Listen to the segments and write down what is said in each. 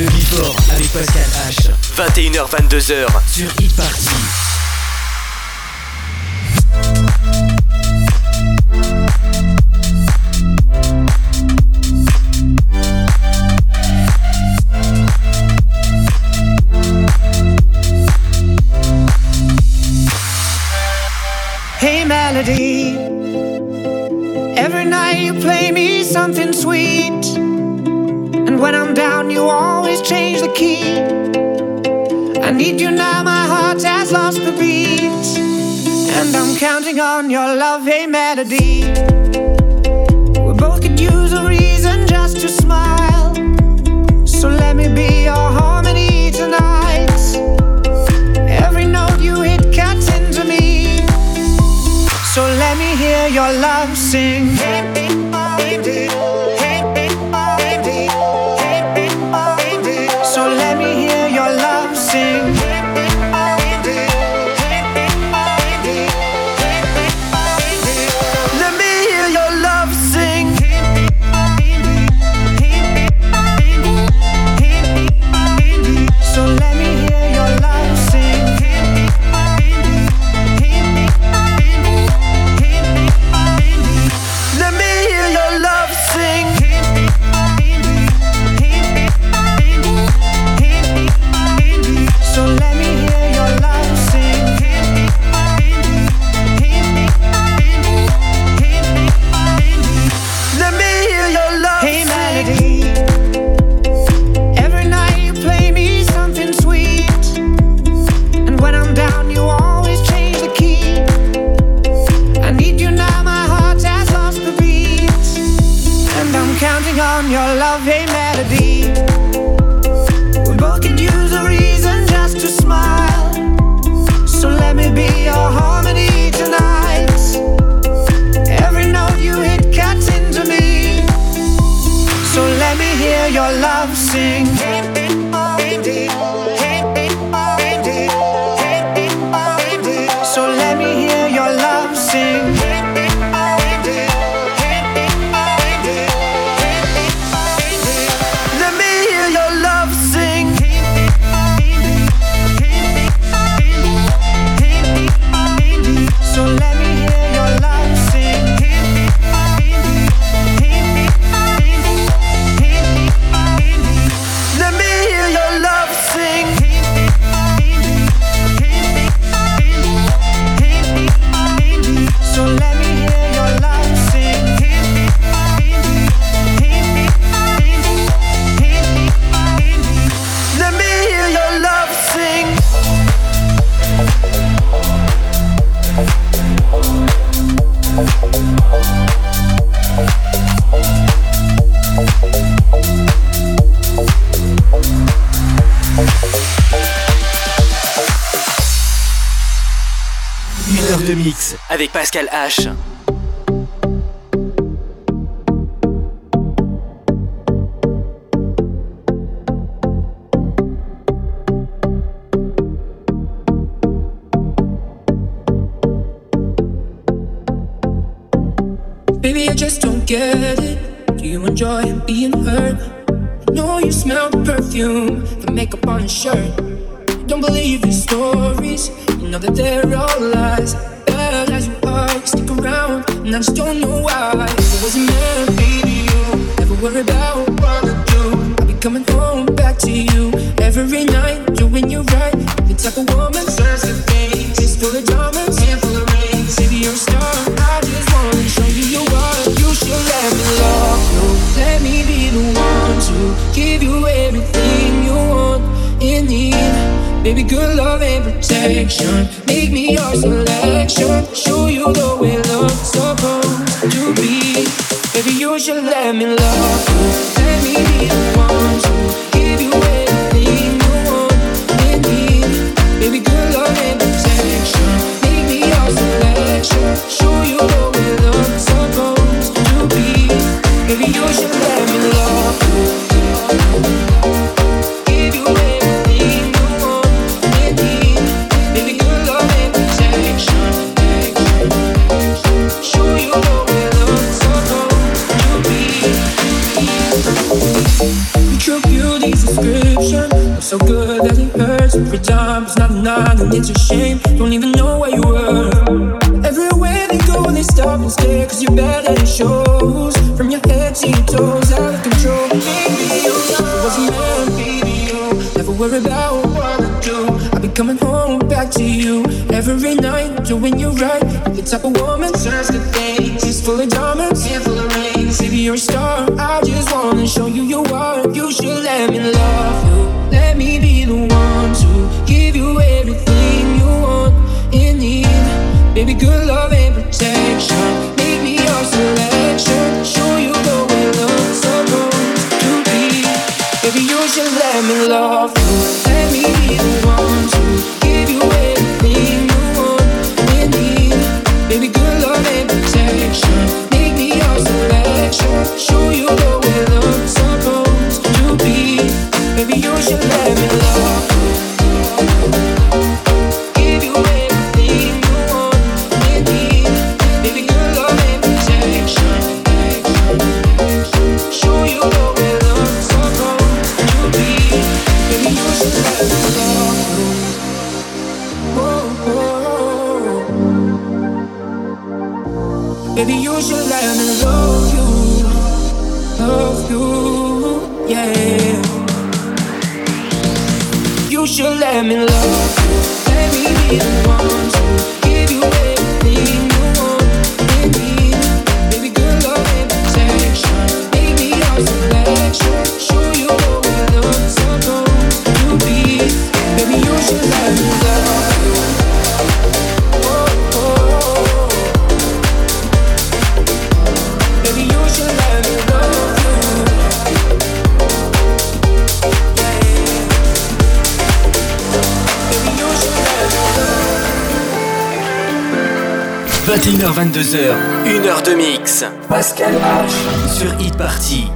Le Before avec Pascal H. 21h22h sur Hit Party. Hey Melody, every night you play me something sweet. When I'm down, you always change the key. I need you now, my heart has lost the beat. And I'm counting on your love, hey Melody. We both could use a reason just to smile. So let me be your harmony tonight. Every note you hit cuts into me. So let me hear your love sing. So avec Pascal H. Baby, I just don't get it. Do you enjoy being hurt? No, you smell the perfume, the makeup on your shirt. Don't believe your stories, you know that they're all lies. Bad as you are, you stick around, and I just don't know why. If it wasn't meant, baby, you never worry about what I do. I'll be coming home back to you every night, doing you right. The type of woman serves the things, it's full of diamonds, and full of rings. Baby, you're star. I just wanna show you you are. You should let me love you. Let me be the one to give you everything you want and need. Baby, good love and protection. Make me your selection. Show you the way love's supposed to be. Baby, you should let me love you. Let me be the one and it's a shame. Don't even know where you were. Everywhere they go, they stop and stare. Cause you're bad and it shows. From your head to your toes, out of control. Baby, oh, it wasn't meant, baby, oh. Never worry about what I do. I'll be coming home back to you every night, doing you right. The type of woman turns to things. She's full of diamonds, handful of rings. Baby, you're a star. I just wanna show you you are. You should let me love you. Let me be the one to give you Baby, good love and protection. Make me your selection. Show you to be. Baby, you should let me love you. 22h, 1 heure de mix. Pascal H. Sur Hit Party.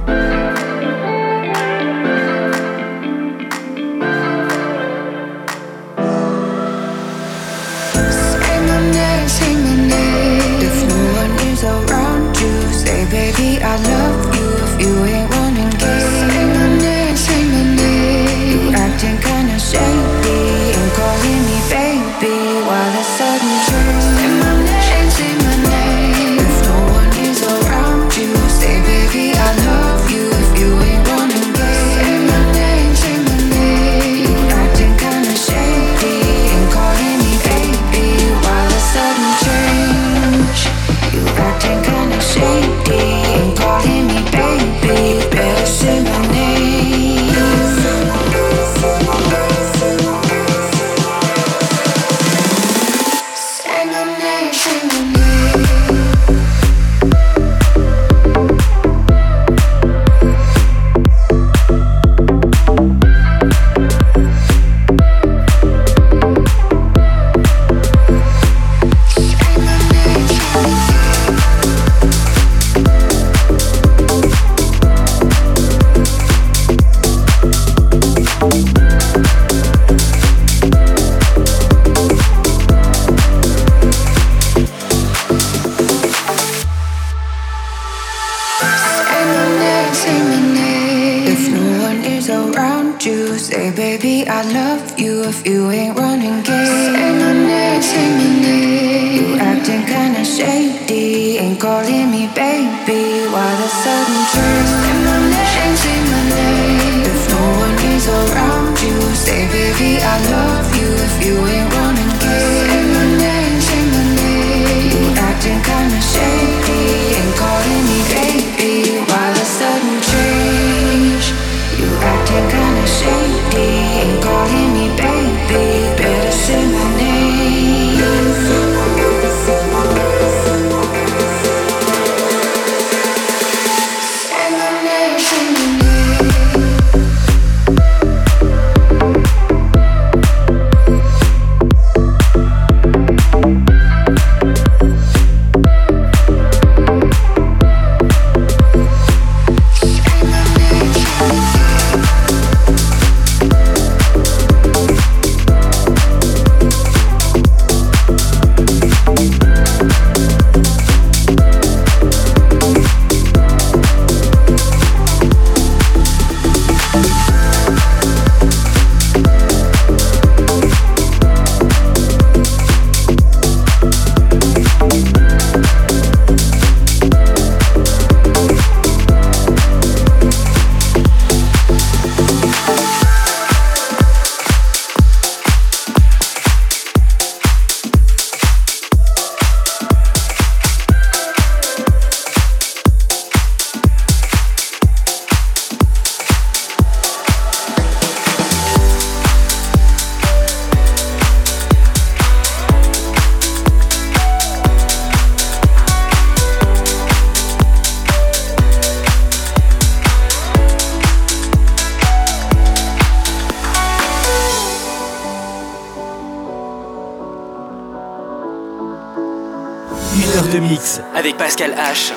Pascal H.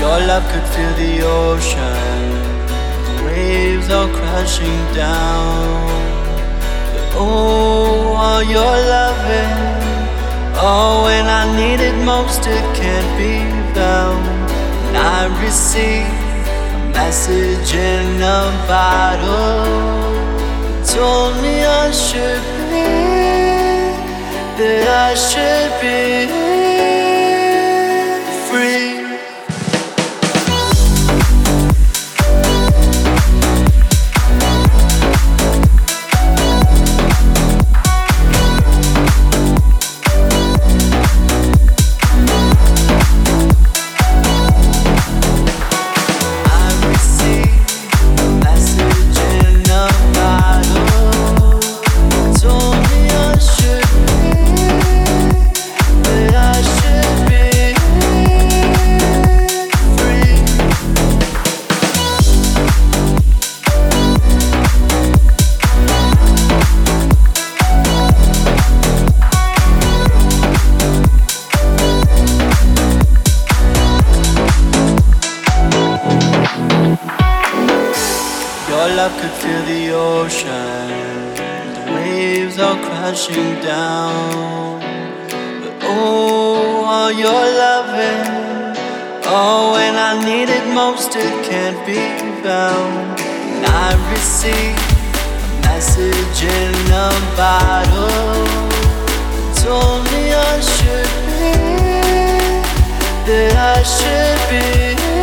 Your love could fill the ocean. Waves are crashing down. Oh, all your loving. Oh, when I need it most, it can't be found. And I receive a message in a bottle. Told me I should be, that I should be. De rushing down. But oh, all your loving, oh, when I need it most, it can't be found. And I receive a message in a bottle. Told me I should be, that I should be.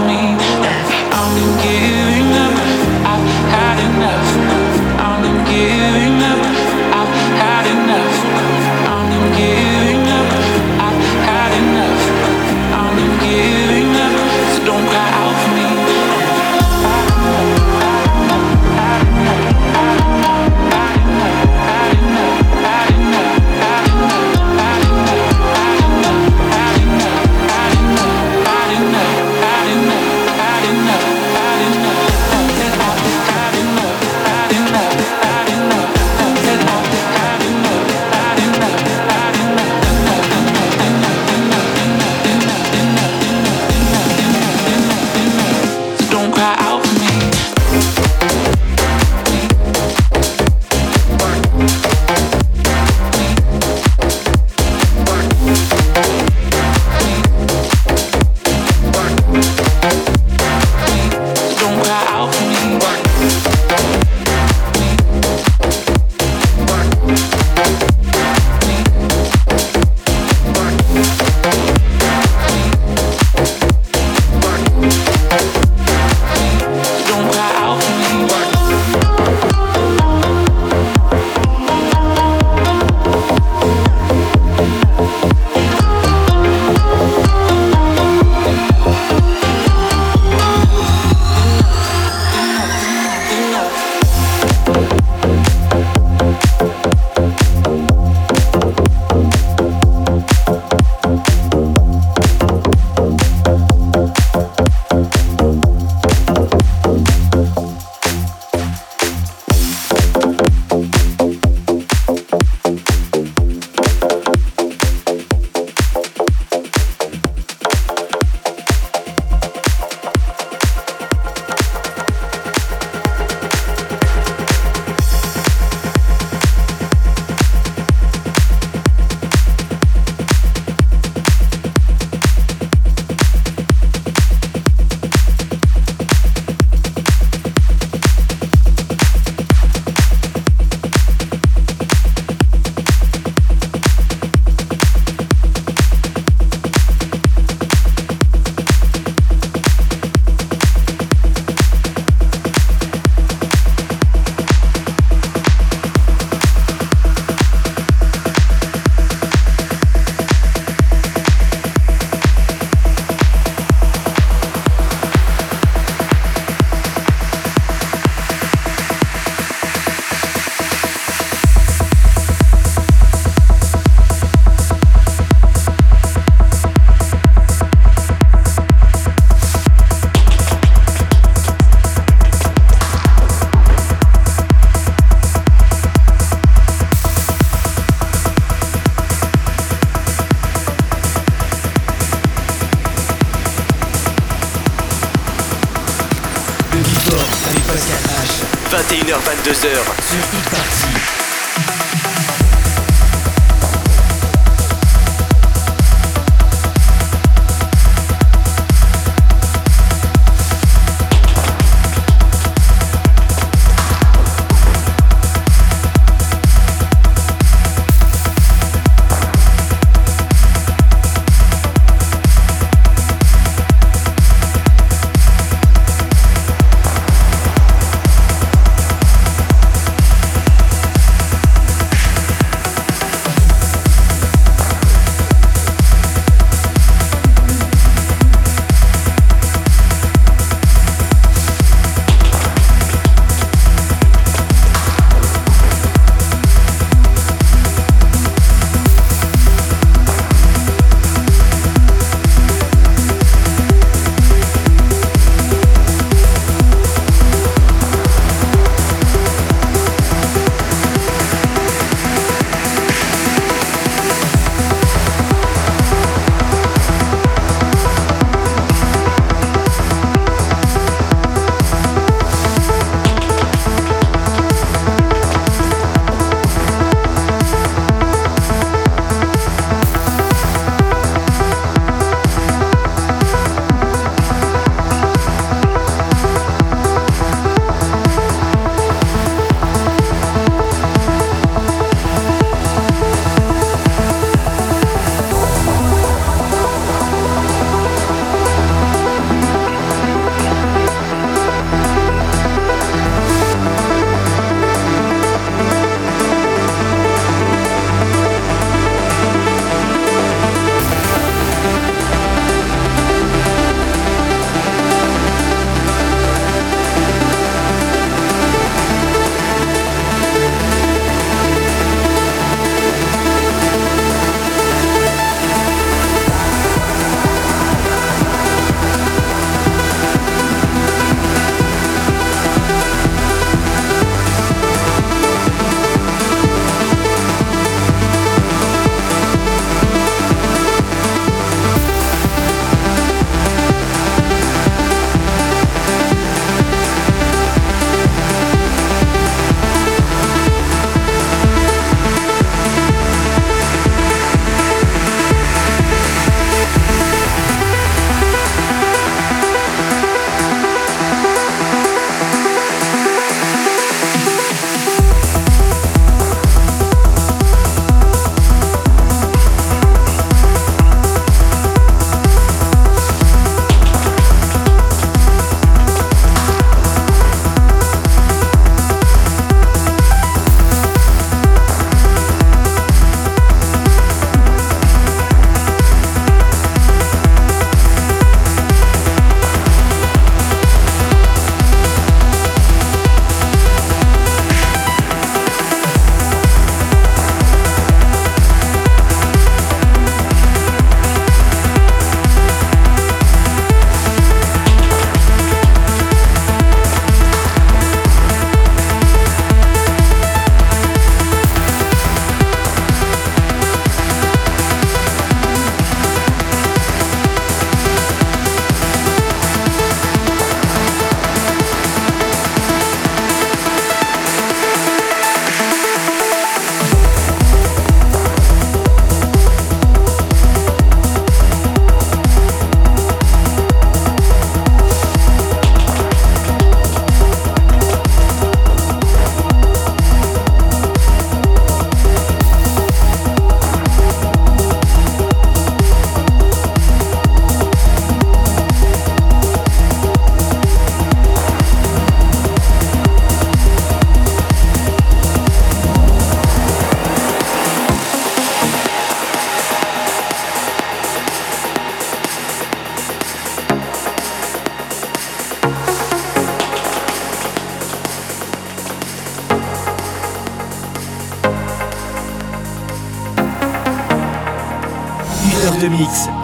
me.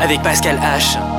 Avec Pascal H.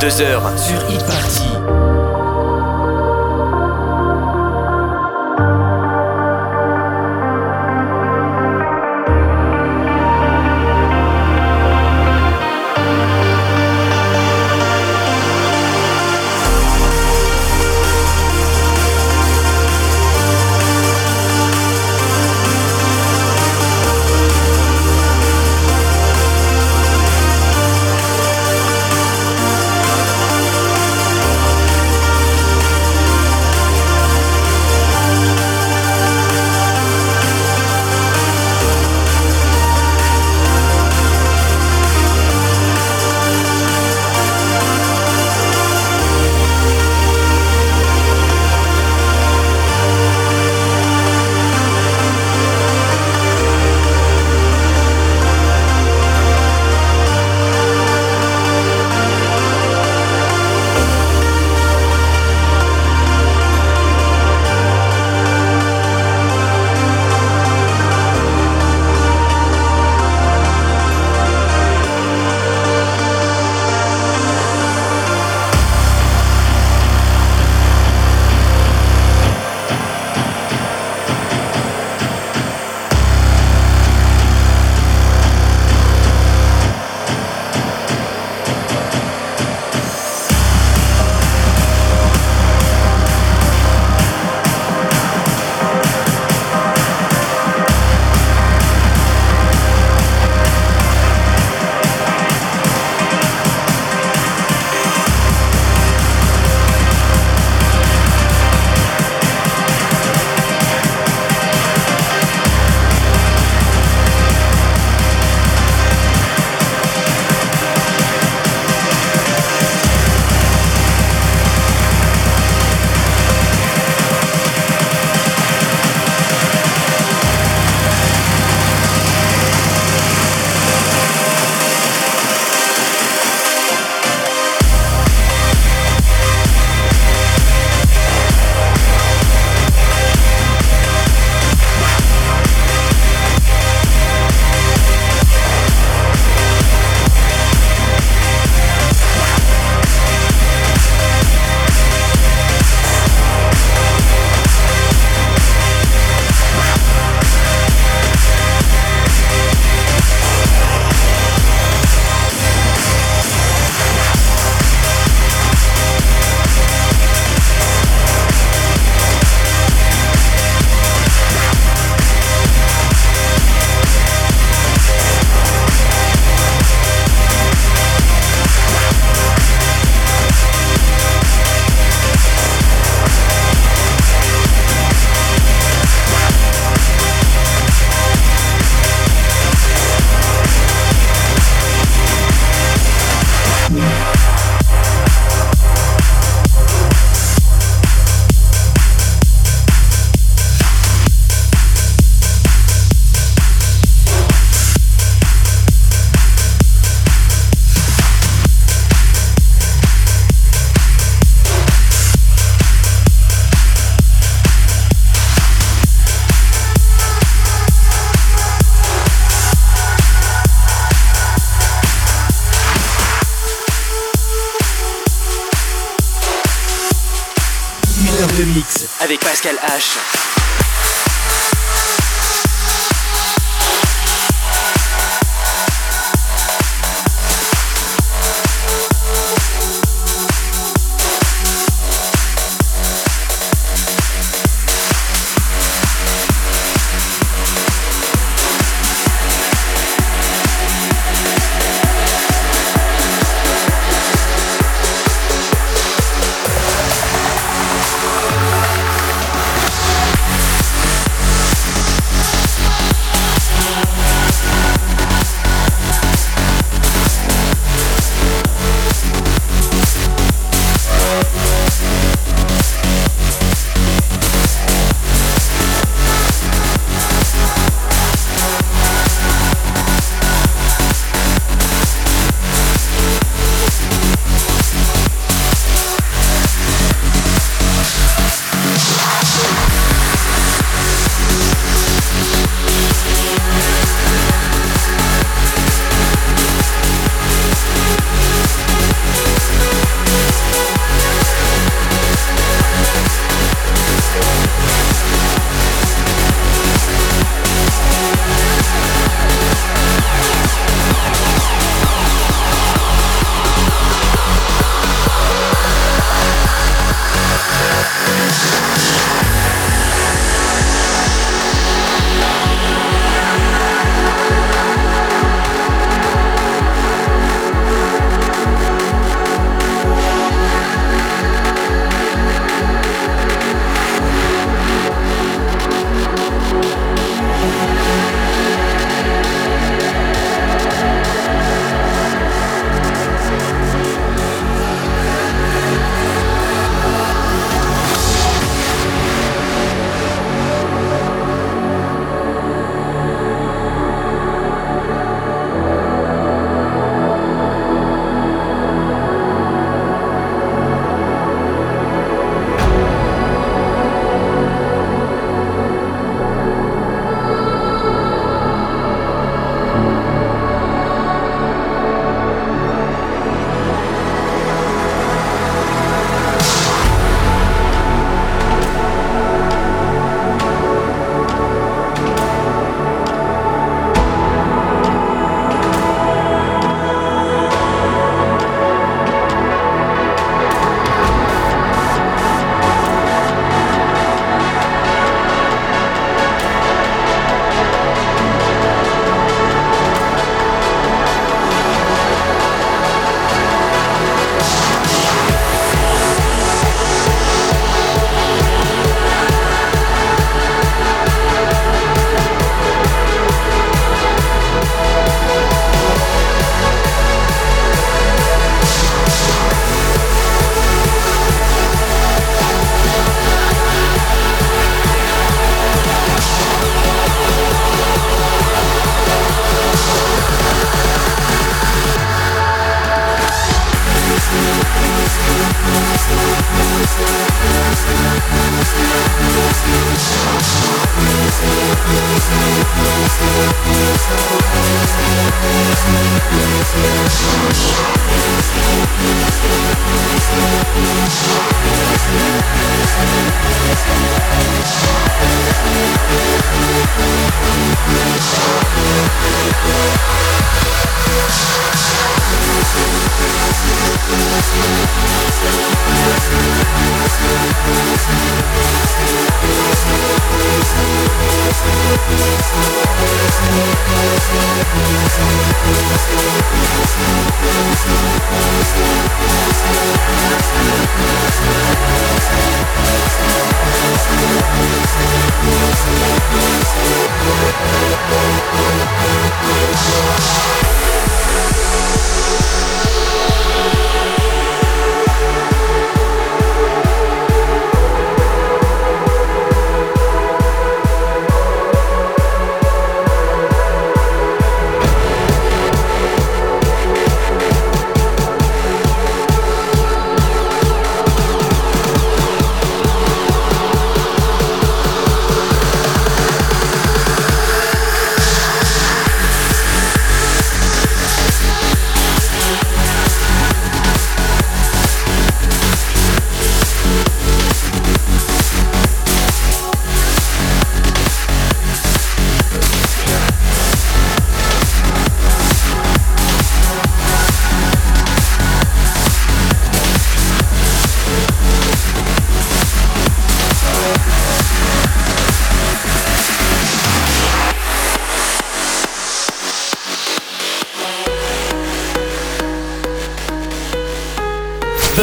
22h. Sur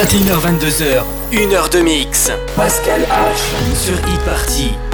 21h22h, 1 heure de mix. Pascal H. Sur e-party.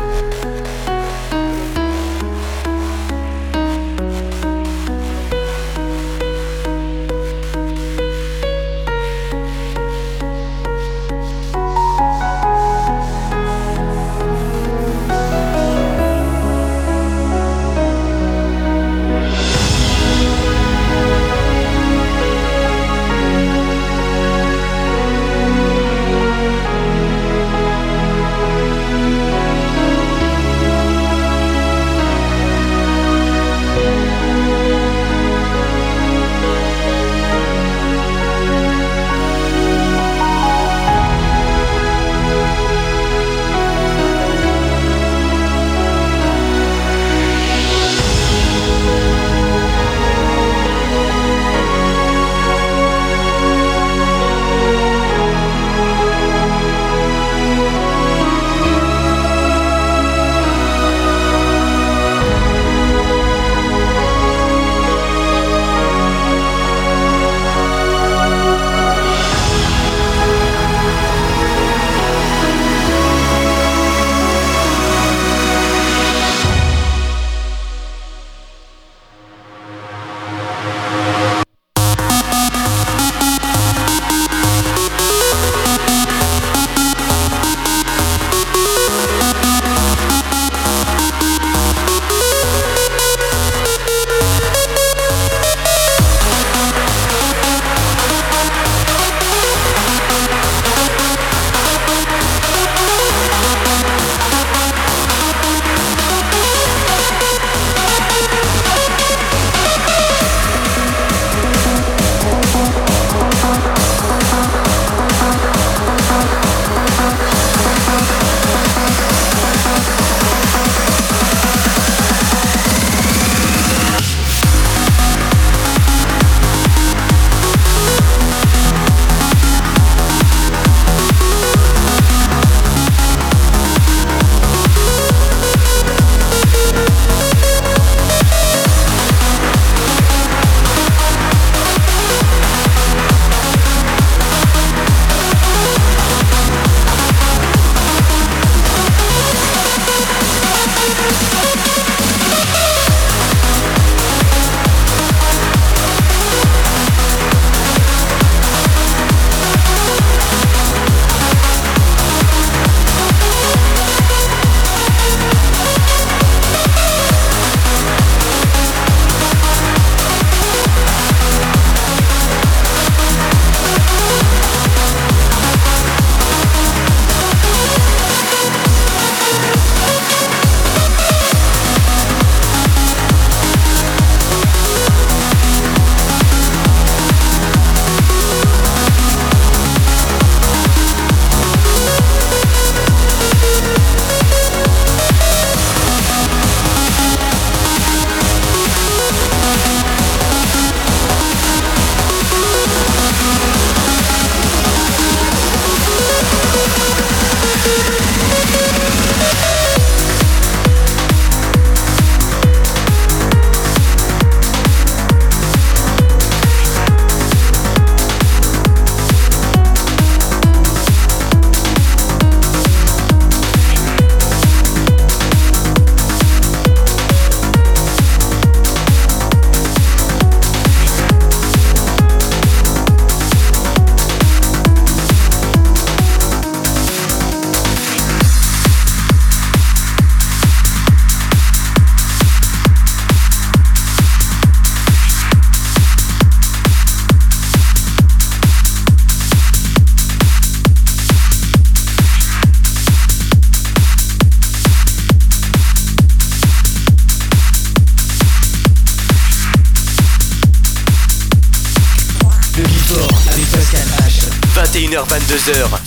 22h.